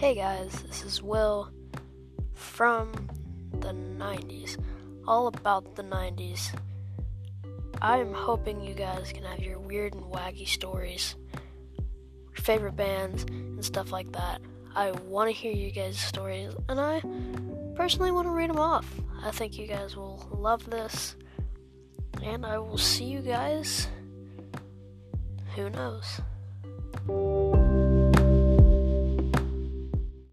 Hey guys, this is Will from the 90s, all about the 90s. I'm hoping you guys can have your weird and wacky stories, your favorite bands, and stuff like that. I want to hear you guys' stories, and I personally want to read them off. I think you guys will love this, and I will see you guys. Who knows?